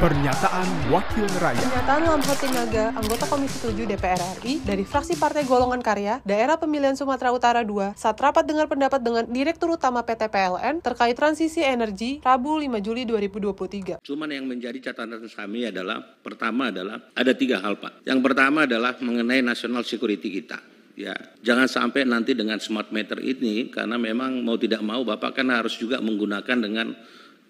Pernyataan Wakil Rakyat Pernyataan Lamhot Sinaga, anggota Komisi 7 DPR RI dari fraksi Partai Golongan Karya, Daerah Pemilihan Sumatera Utara II, saat rapat dengar pendapat dengan Direktur Utama PT PLN terkait transisi energi, Rabu 5 Juli 2023. Cuman yang menjadi catatan kami adalah pertama adalah ada tiga hal Pak. Yang pertama adalah mengenai national security kita. Ya, jangan sampai nanti dengan smart meter ini karena memang mau tidak mau Bapak kan harus juga menggunakan dengan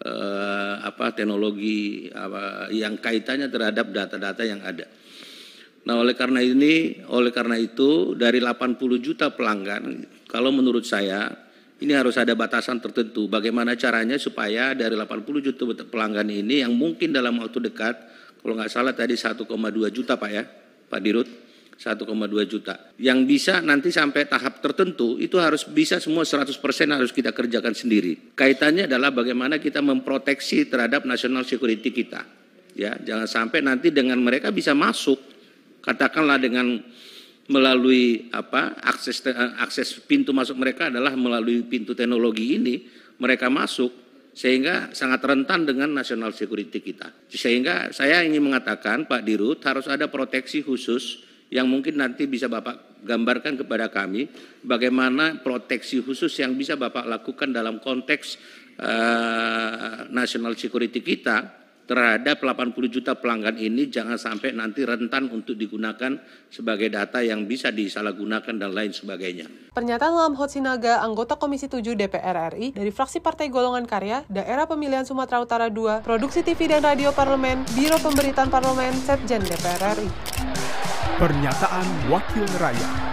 eh, apa teknologi apa, yang kaitannya terhadap data-data yang ada. Nah, oleh karena ini, oleh karena itu dari 80 juta pelanggan, kalau menurut saya ini harus ada batasan tertentu. Bagaimana caranya supaya dari 80 juta pelanggan ini yang mungkin dalam waktu dekat, kalau nggak salah tadi 1,2 juta Pak ya, Pak Dirut, 1,2 juta. Yang bisa nanti sampai tahap tertentu itu harus bisa semua 100% harus kita kerjakan sendiri. Kaitannya adalah bagaimana kita memproteksi terhadap national security kita. Ya, jangan sampai nanti dengan mereka bisa masuk katakanlah dengan melalui apa akses akses pintu masuk mereka adalah melalui pintu teknologi ini mereka masuk sehingga sangat rentan dengan national security kita. Sehingga saya ingin mengatakan Pak Dirut harus ada proteksi khusus yang mungkin nanti bisa Bapak gambarkan kepada kami bagaimana proteksi khusus yang bisa Bapak lakukan dalam konteks uh, national security kita terhadap 80 juta pelanggan ini jangan sampai nanti rentan untuk digunakan sebagai data yang bisa disalahgunakan dan lain sebagainya. Pernyataan Lamhot Sinaga, anggota Komisi 7 DPR RI dari fraksi Partai Golongan Karya, Daerah Pemilihan Sumatera Utara II, Produksi TV dan Radio Parlemen, Biro Pemberitaan Parlemen, Setjen DPR RI. Pernyataan Wakil Rakyat